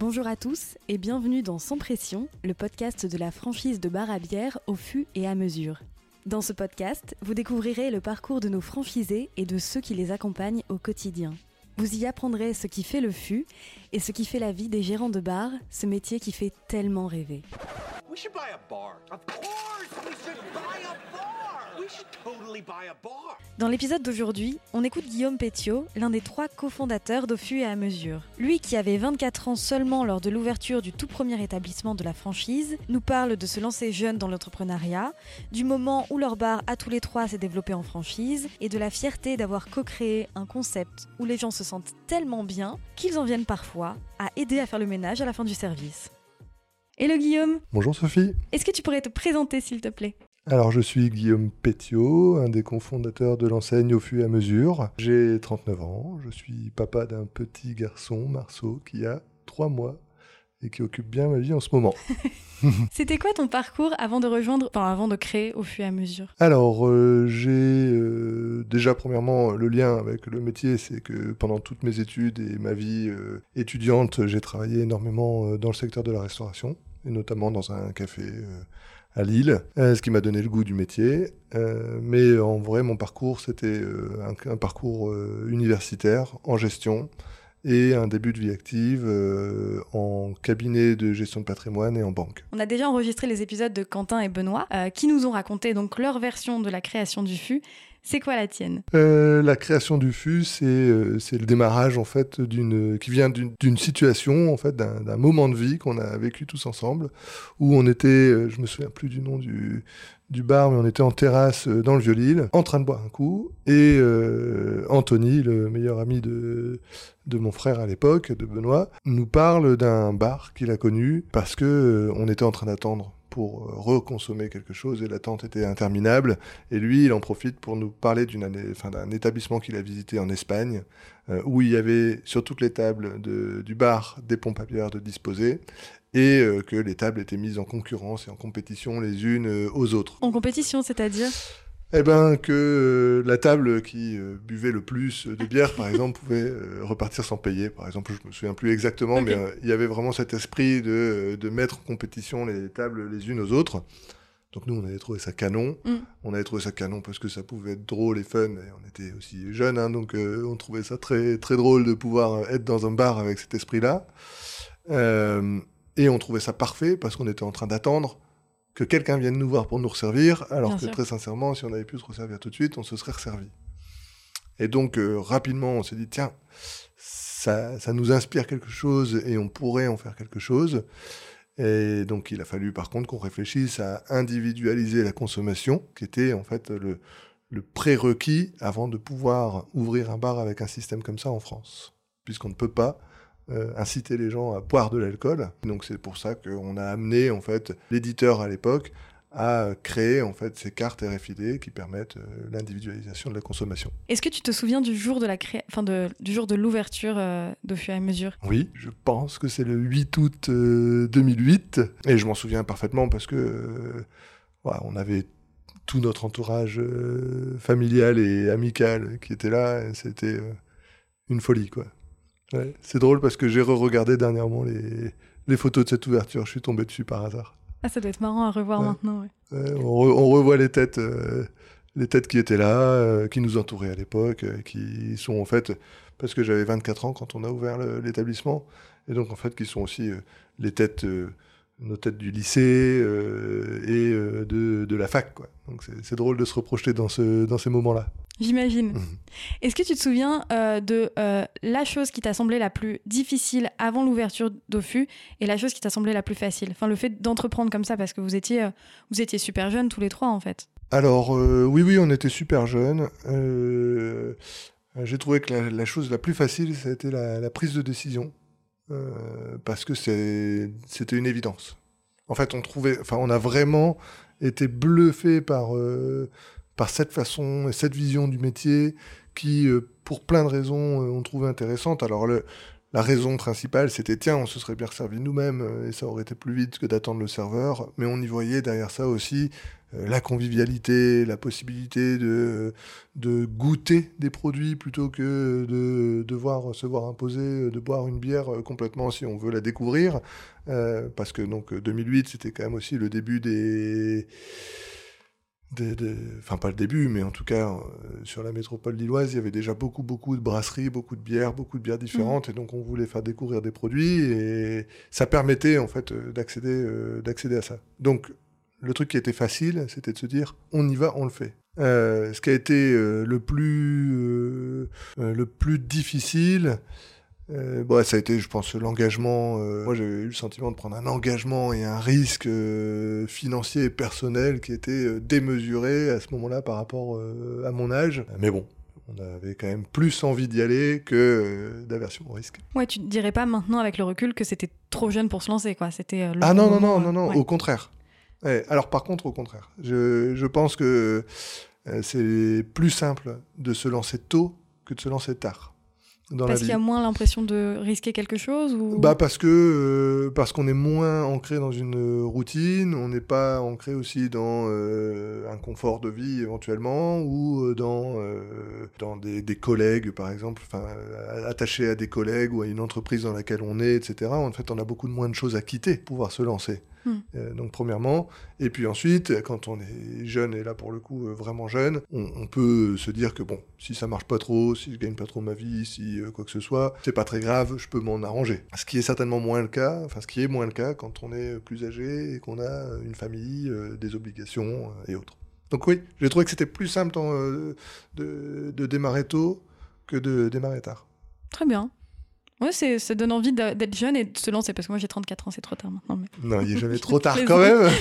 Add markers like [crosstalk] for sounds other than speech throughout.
Bonjour à tous et bienvenue dans Sans Pression, le podcast de la franchise de bar à bière au fût et à mesure. Dans ce podcast, vous découvrirez le parcours de nos franchisés et de ceux qui les accompagnent au quotidien. Vous y apprendrez ce qui fait le fût et ce qui fait la vie des gérants de bar, ce métier qui fait tellement rêver. Of course, we should buy a bar. Dans l'épisode d'aujourd'hui, on écoute Guillaume Pétiot, l'un des trois cofondateurs d'Au-Fût et à Mesure. Lui qui avait 24 ans seulement lors de l'ouverture du tout premier établissement de la franchise, nous parle de se lancer jeune dans l'entrepreneuriat, du moment où leur bar à tous les trois s'est développé en franchise et de la fierté d'avoir co-créé un concept où les gens se sentent tellement bien qu'ils en viennent parfois à aider à faire le ménage à la fin du service. Hello Guillaume, Bonjour Sophie. est-ce que tu pourrais te présenter s'il te plaît? Alors je suis Guillaume Pétiot, un des cofondateurs de l'enseigne au fur et à mesure. J'ai 39 ans, je suis papa d'un petit garçon, Marceau, qui a 3 mois et qui occupe bien ma vie en ce moment. [laughs] [laughs] C'était quoi ton parcours avant de rejoindre, enfin avant de créer au fur et à mesure? Alors euh, j'ai euh, déjà premièrement le lien avec le métier, c'est que pendant toutes mes études et ma vie euh, étudiante, j'ai travaillé énormément dans le secteur de la restauration, et notamment dans un café à Lille, euh, ce qui m'a donné le goût du métier. Euh, mais en vrai, mon parcours, c'était euh, un, parcours universitaire en gestion et un début de vie active en cabinet de gestion de patrimoine et en banque. On a déjà enregistré les épisodes de Quentin et Benoît qui nous ont raconté donc leur version de la création du fût. C'est quoi la tienne? Euh, la création du c'est euh, c'est le démarrage en fait d'une qui vient d'une situation en fait d'un moment de vie qu'on a vécu tous ensemble où on était, euh, je me souviens plus du nom du du bar, mais on était en terrasse dans le Vieux-Lille, en train de boire un coup, et Anthony, le meilleur ami de mon frère à l'époque, de Benoît, nous parle d'un bar qu'il a connu parce que on était en train d'attendre pour euh, reconsommer quelque chose et l'attente était interminable. Et lui, il en profite pour nous parler d'un établissement qu'il a visité en Espagne, euh, où il y avait sur toutes les tables du bar des pompes à bière de disposer, et euh, que les tables étaient mises en concurrence et en compétition les unes aux autres. En compétition, c'est-à-dire? Eh ben que euh, la table qui euh, buvait le plus de bière, par exemple, pouvait euh, repartir sans payer. Par exemple, je me souviens plus exactement, mais il y avait vraiment cet esprit de, de mettre en compétition les tables les unes aux autres. Donc nous, on avait trouvé ça canon. Mm. On avait trouvé ça canon parce que ça pouvait être drôle et fun. Et on était aussi jeunes, hein, donc euh, on trouvait ça très très drôle de pouvoir être dans un bar avec cet esprit-là. Euh, et on trouvait ça parfait parce qu'on était en train d'attendre que quelqu'un vienne nous voir pour nous resservir, alors Bien que sûr. très sincèrement, si on avait pu se resservir tout de suite, on se serait resservi. Et donc euh, rapidement, on s'est dit tiens, ça, ça nous inspire quelque chose et on pourrait en faire quelque chose. Et donc il a fallu par contre qu'on réfléchisse à individualiser la consommation, qui était en fait le, le prérequis avant de pouvoir ouvrir un bar avec un système comme ça en France, puisqu'on ne peut pas euh, inciter les gens à boire de l'alcool. Donc c'est pour ça qu'on a amené en fait l'éditeur à l'époque à créer en fait ces cartes RFID qui permettent euh, l'individualisation de la consommation. Est-ce que tu te souviens du jour de la cré... enfin de, du jour de l'ouverture euh, fur et à mesure? Oui, je pense que c'est le 8 août euh, 2008 et je m'en souviens parfaitement parce que euh, on avait tout notre entourage euh, familial et amical qui était là c'était euh, une folie quoi. Ouais, c'est drôle parce que j'ai re-regardé dernièrement les, les photos de cette ouverture, je suis tombé dessus par hasard. Ah, ça doit être marrant à revoir Ouais. maintenant. ouais. Ouais, on, re- on revoit les têtes, euh, les têtes qui étaient là, euh, qui nous entouraient à l'époque, euh, qui sont en fait, parce que j'avais 24 ans quand on a ouvert l'établissement, et donc en fait qui sont aussi euh, les têtes, euh, nos têtes du lycée euh, et euh, de, de la fac, quoi. Donc c'est c'est drôle de se reprojeter dans, ce, dans ces moments-là. J'imagine. Mhm. Est-ce que tu te souviens euh, de euh, la chose qui t'a semblé la plus difficile avant l'ouverture d'Ofu et la chose qui t'a semblé la plus facile? Enfin, le fait d'entreprendre comme ça, parce que vous étiez, euh, vous étiez super jeunes tous les trois, en fait. Alors, oui, oui, on était super jeunes. J'ai trouvé que la, la chose la plus facile, ça a été la, la prise de décision. Parce que c'était une évidence. En fait, on trouvait, enfin, on a vraiment été bluffé par, par cette façon et cette vision du métier qui, euh, pour plein de raisons, euh, on trouvait intéressante. Alors, la raison principale, c'était tiens, on se serait bien servi nous-mêmes euh, et ça aurait été plus vite que d'attendre le serveur. Mais on y voyait derrière ça aussi la convivialité, la possibilité de, de goûter des produits plutôt que de devoir se voir imposer de boire une bière complètement si on veut la découvrir. parce que donc 2008, c'était quand même aussi le début des enfin pas le début, mais en tout cas euh, sur la métropole lilloise, il y avait déjà beaucoup beaucoup de brasseries, beaucoup de bières, beaucoup de bières différentes, mmh. et donc on voulait faire découvrir des produits et ça permettait en fait euh, d'accéder euh, d'accéder à ça. Donc le truc qui était facile, c'était de se dire on y va, on le fait. ce qui a été le plus le plus difficile, euh, bon, ça a été, je pense, l'engagement. Euh, moi, j'ai eu le sentiment de prendre un engagement et un risque euh, financier et personnel qui était euh, démesuré à ce moment-là par rapport à mon âge. Mais bon, on avait quand même plus envie d'y aller que d'aversion au risque. Ouais, tu ne dirais pas maintenant avec le recul que c'était trop jeune pour se lancer, quoi. C'était. ah non, non, non, non, non, au contraire. alors par contre, au contraire, je, je pense que c'est plus simple de se lancer tôt que de se lancer tard parce qu'il y a moins l'impression de risquer quelque chose ou... bah parce que euh, parce qu'on est moins ancré dans une routine, on n'est pas ancré aussi dans euh, un confort de vie éventuellement ou euh, dans dans des, des, collègues par exemple, enfin attaché à des collègues ou à une entreprise dans laquelle on est, etc. En fait, on a beaucoup de moins de choses à quitter pour pouvoir se lancer. Hmm. Euh, donc premièrement, et puis ensuite, quand on est jeune et là pour le coup euh, vraiment jeune, on, peut se dire que bon, si ça marche pas trop, si je gagne pas trop ma vie, si euh, quoi que ce soit, c'est pas très grave, je peux m'en arranger. Ce qui est certainement moins le cas, enfin ce qui est moins le cas quand on est plus âgé et qu'on a une famille, des obligations et autres. Donc oui, j'ai trouvé que c'était plus simple de, de démarrer tôt que de démarrer tard. Très bien. Ouais, ça donne envie d'être jeune et de se lancer, parce que moi j'ai 34 ans, c'est trop tard maintenant. Non, il n'est jamais [laughs] trop tard quand même. [laughs]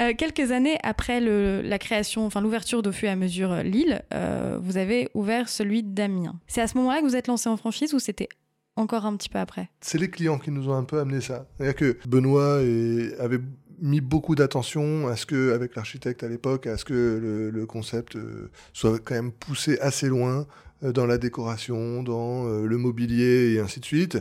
Euh, quelques années après le, la création, enfin l'ouverture d'au fur et à mesure euh, Lille, euh, vous avez ouvert celui d'Amiens. C'est à ce moment-là que vous êtes lancé en franchise ou c'était encore un petit peu après? C'est les clients qui nous ont un peu amené ça. C'est-à-dire que Benoît avait mis beaucoup d'attention à ce que, avec l'architecte à l'époque, à ce que le, le concept soit quand même poussé assez loin, euh, dans la décoration, dans euh, le mobilier et ainsi de suite.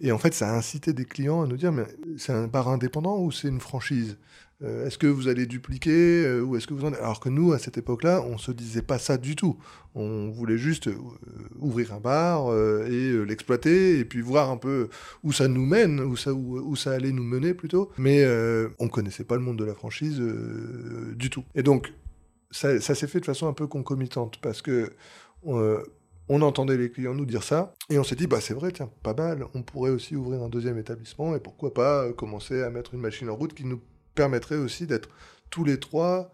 Et en fait, ça a incité des clients à nous dire, mais c'est un bar indépendant ou c'est une franchise? Euh, Est-ce que vous allez dupliquer ou est-ce que vous. Alors que nous, à cette époque-là, on se disait pas ça du tout. On voulait juste ouvrir un bar et l'exploiter et puis voir un peu où ça nous mène, où ça, où, ça allait nous mener plutôt. Mais on connaissait pas le monde de la franchise du tout. Et donc, ça, ça s'est fait de façon un peu concomitante parce que on entendait les clients nous dire ça, et on s'est dit, bah c'est vrai, tiens, pas mal, on pourrait aussi ouvrir un deuxième établissement, et pourquoi pas euh, commencer à mettre une machine en route qui nous permettrait aussi d'être tous les trois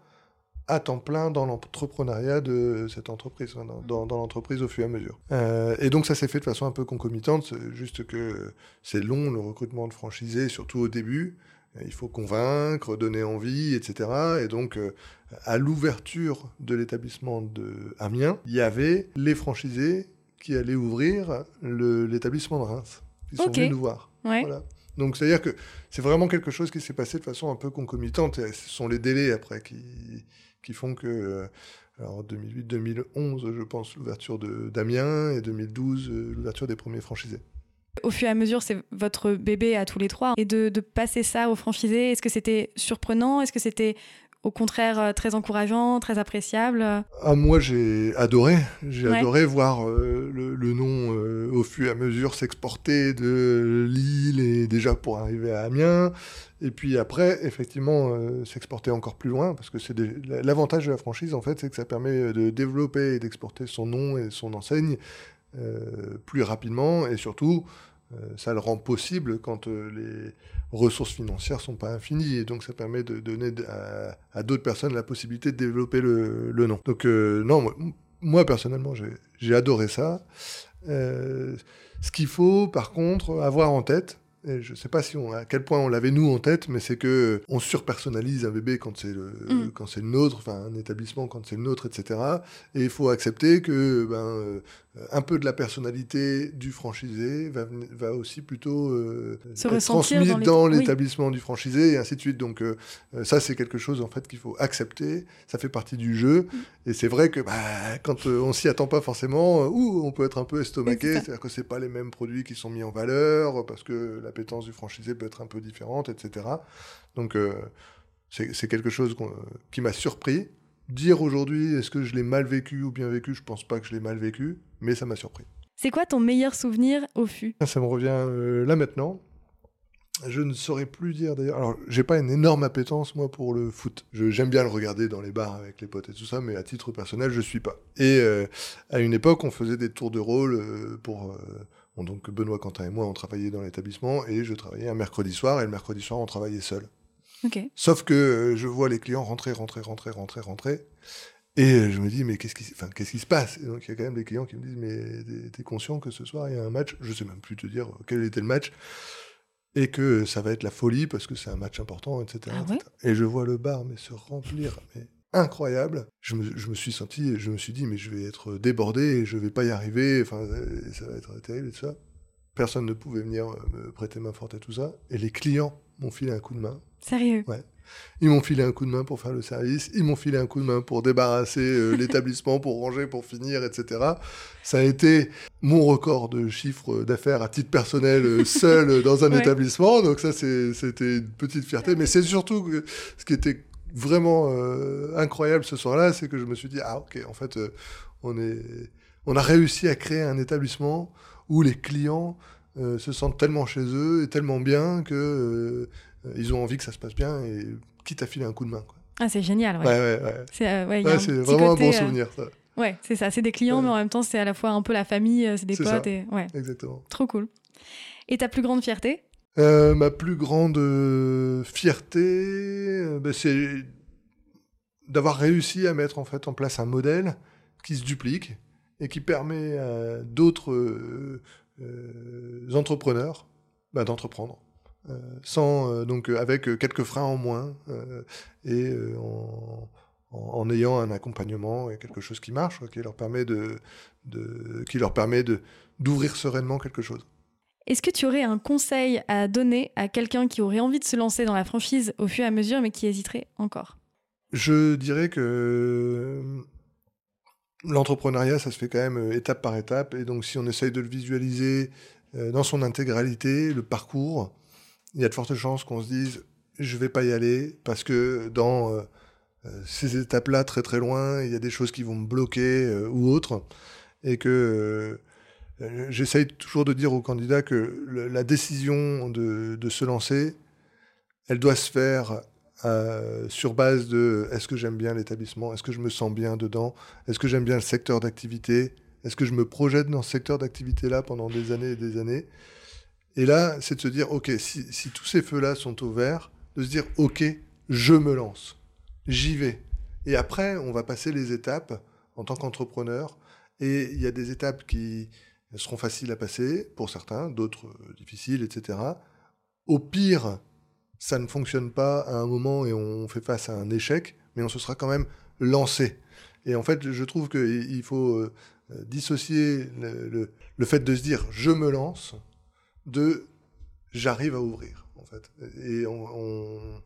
à temps plein dans l'entrepreneuriat de cette entreprise, dans, l'entreprise au fur et à mesure. Euh, et donc ça s'est fait de façon un peu concomitante, juste que c'est long le recrutement de franchisés, surtout au début. Il faut convaincre, donner envie, etc. Et donc, euh, à l'ouverture de l'établissement de Amiens, il y avait les franchisés qui allaient ouvrir l'établissement de Reims. Ils sont venus nous voir. Donc, c'est-à-dire que c'est vraiment quelque chose qui s'est passé de façon un peu concomitante. Et ce sont les délais après qui, qui font que. Euh, alors 2008-2011, je pense, l'ouverture d'Amiens et 2012, euh, l'ouverture des premiers franchisés. Au fur et à mesure, c'est votre bébé à tous les trois. Et de, passer ça aux franchisés, est-ce que c'était surprenant? Est-ce que c'était au contraire euh, très encourageant, très appréciable? Ah, Moi, j'ai adoré. J'ai adoré voir euh, le, nom euh, au fur et à mesure s'exporter de Lille et déjà pour arriver à Amiens. Et puis après, effectivement, s'exporter encore plus loin, parce que c'est l'avantage de la franchise, en fait, c'est que ça permet de développer et d'exporter son nom et son enseigne plus rapidement et surtout euh, ça le rend possible quand euh, les ressources financières sont pas infinies et donc ça permet de donner à, d'autres personnes la possibilité de développer le, nom. Donc euh, non, moi, personnellement j'ai adoré ça. ce qu'il faut par contre avoir en tête, je ne sais pas si on, à quel point on l'avait nous en tête, mais c'est que on surpersonnalise un bébé quand c'est le, mm. quand c'est le nôtre, enfin un établissement quand c'est le nôtre, etc. Et il faut accepter que ben, euh, un peu de la personnalité du franchisé va, va aussi plutôt euh, être transmise dans l'établissement du franchisé et ainsi de suite. Donc euh, ça c'est quelque chose en fait qu'il faut accepter. Ça fait partie du jeu. Mm. Et c'est vrai que bah, quand on s'y attend pas forcément, ou on peut être un peu estomaqué, c'est-à-dire que c'est pas les mêmes produits qui sont mis en valeur parce que l'appétence du franchisé peut être un peu différente, etc. Donc, euh, C'est quelque chose qui m'a surpris. Dire aujourd'hui, est-ce que je l'ai mal vécu ou bien vécu, je pense pas que je l'ai mal vécu, mais ça m'a surpris. C'est quoi ton meilleur souvenir au fût Ça me revient euh, là maintenant. Je ne saurais plus dire d'ailleurs. Alors, j'ai pas une énorme appétence moi pour le foot. Je- J'aime bien le regarder dans les bars avec les potes et tout ça, mais à titre personnel, je suis pas. Et euh, à une époque, on faisait des tours de rôle euh, pour. Euh, donc Benoît Quentin et moi, on travaillait dans l'établissement et je travaillais un mercredi soir et le mercredi soir, on travaillait seul. Sauf que euh, je vois les clients rentrer, rentrer, rentrer, rentrer, rentrer. Et euh, je me dis, mais qu'est-ce qui, enfin, qu'est-ce qui se passe? Et donc, il y a quand même des clients qui me disent, mais t'es- conscient que ce soir, il y a un match? Je sais même plus te dire quel était le match. Et que ça va être la folie parce que c'est un match important, etc. Ah. Et je vois le bar mais se remplir, mais incroyable. Je me, je me suis senti, je me suis dit, mais je vais être débordé et je vais pas y arriver. Enfin, euh, ça va être terrible et tout ça. Personne ne pouvait venir euh, me prêter main forte et tout ça. Et les clients m'ont filé un coup de main. Sérieux? Ils m'ont filé un coup de main pour faire le service, ils m'ont filé un coup de main pour débarrasser euh, [laughs] l'établissement, pour ranger, pour finir, etc. Ça a été mon record de chiffre d'affaires à titre personnel, seul dans un [laughs] Ouais. établissement. Donc ça, c'était une petite fierté. Mais c'est surtout que ce qui était vraiment euh, incroyable ce soir-là, c'est que je me suis dit, ah ok, en fait, euh, on, est, on a réussi à créer un établissement où les clients euh, se sentent tellement chez eux et tellement bien que ils ont envie que ça se passe bien et quitte à filer un coup de main. Quoi. Ah, c'est génial, ouais. Ouais, ouais, ouais. C'est ouais, vraiment côté, un bon souvenir, ça. Ouais, c'est ça. C'est des clients, mais en même temps, c'est à la fois un peu la famille, c'est des potes. ça. Et... Ouais, Exactement. trop cool. Et ta plus grande fierté? Euh, ma plus grande euh, fierté, euh, bah, c'est d'avoir réussi à mettre en fait en place un modèle qui se duplique et qui permet à d'autres entrepreneurs bah, d'entreprendre. Sans donc avec quelques freins en moins et en, ayant un accompagnement et quelque chose qui marche, qui leur permet d'ouvrir sereinement quelque chose. Est-ce que tu aurais un conseil à donner à quelqu'un qui aurait envie de se lancer dans la franchise au fur et à mesure, mais qui hésiterait encore? Je dirais que euh, l'entrepreneuriat, ça se fait quand même euh, étape par étape. Et donc, si on essaye de le visualiser euh, dans son intégralité, le parcours, il y a de fortes chances qu'on se dise je vais pas y aller parce que dans ces étapes-là, très très loin, il y a des choses qui vont me bloquer ou autres. Et que j'essaye toujours de dire aux candidats que la décision de, se lancer, elle doit se faire euh, sur base de est-ce que j'aime bien l'établissement, est-ce que je me sens bien dedans, est-ce que j'aime bien le secteur d'activité, est-ce que je me projette dans ce secteur d'activité-là pendant des années et des années? Et là, c'est de se dire, ok, si tous ces feux-là sont au vert, de se dire, ok, je me lance, j'y vais. Et après, on va passer les étapes en tant qu'entrepreneur. Et il y a des étapes qui seront faciles à passer pour certains, d'autres euh, difficiles, etc. Au pire, ça ne fonctionne pas à un moment et on fait face à un échec, mais on se sera quand même lancé. Et en fait, je trouve qu'il faut euh, dissocier le, fait de se dire je me lance de j'arrive à ouvrir, en fait. Et on,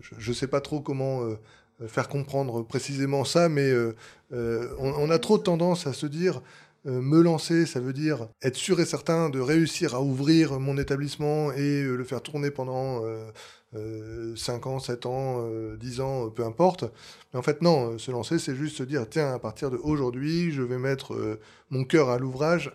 je ne sais pas trop comment euh, faire comprendre précisément ça, mais on, a trop tendance à se dire me lancer, ça veut dire être sûr et certain de réussir à ouvrir mon établissement et euh, le faire tourner pendant euh, 5 ans, 7 ans, euh, 10 ans, euh, peu importe. Mais en fait, non, euh, se lancer, c'est juste se dire, tiens, à partir d'aujourd'hui, je vais mettre euh, mon cœur à l'ouvrage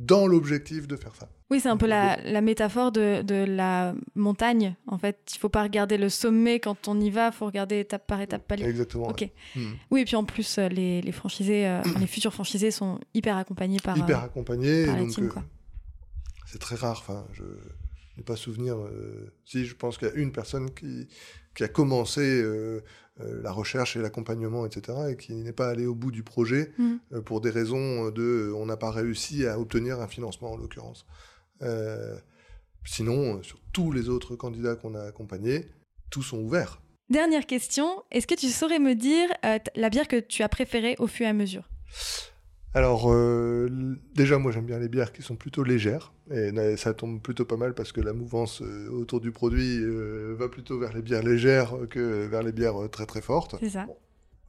dans l'objectif de faire ça. Oui, c'est un peu la, la métaphore de, de la montagne. En fait, il faut pas regarder le sommet quand on y va, il faut regarder étape par étape palier. Exactement. Ok. ouais. Hmm. Oui, et puis en plus, euh, les, les franchisés, euh, les futurs franchisés sont hyper accompagnés par. Hyper euh, accompagné. par et donc, euh, c'est très rare. Enfin, je n'ai pas souvenir. euh, si, je pense qu'il y a une personne qui, qui a commencé euh, euh, la recherche et l'accompagnement, etc., et qui n'est pas allé au bout du projet Mm. pour des raisons de on n'a pas réussi à obtenir un financement, en l'occurrence. Sinon, sur tous les autres candidats qu'on a accompagnés, tous sont ouverts. Dernière question, est-ce que tu saurais me dire la bière que tu as préférée au fur et à mesure? Alors, euh, déjà, moi, j'aime bien les bières qui sont plutôt légères. Et ça tombe plutôt pas mal parce que la mouvance euh, autour du produit euh, va plutôt vers les bières légères que vers les bières très très fortes. C'est ça,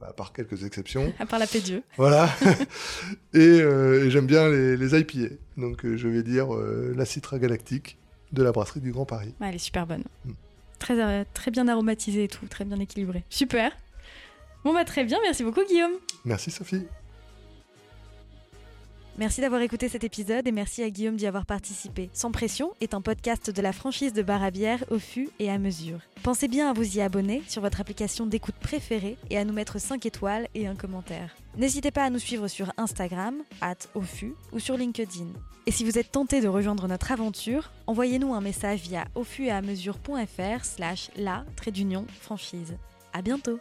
À part quelques exceptions. [laughs] à part la Dieu. voilà. [laughs] [laughs] et et j'aime bien les, les IPA. Donc, je vais dire la Citra Galactique de la brasserie du Grand Paris. Ouais, elle est super bonne. Mm. Très, très bien aromatisé et tout, très bien équilibré. Super. Bon bah très bien, merci beaucoup Guillaume. Merci Sophie. Merci d'avoir écouté cet épisode et merci à Guillaume d'y avoir participé. Sans pression est un podcast de la franchise de bar à bière au fût et à mesure. Pensez bien à vous y abonner sur votre application d'écoute préférée et à nous mettre 5 étoiles et un commentaire. N'hésitez pas à nous suivre sur Instagram, at fût, ou sur LinkedIn. Et si vous êtes tenté de rejoindre notre aventure, envoyez-nous un message via fût et à mesure.fr slash la franchise. À bientôt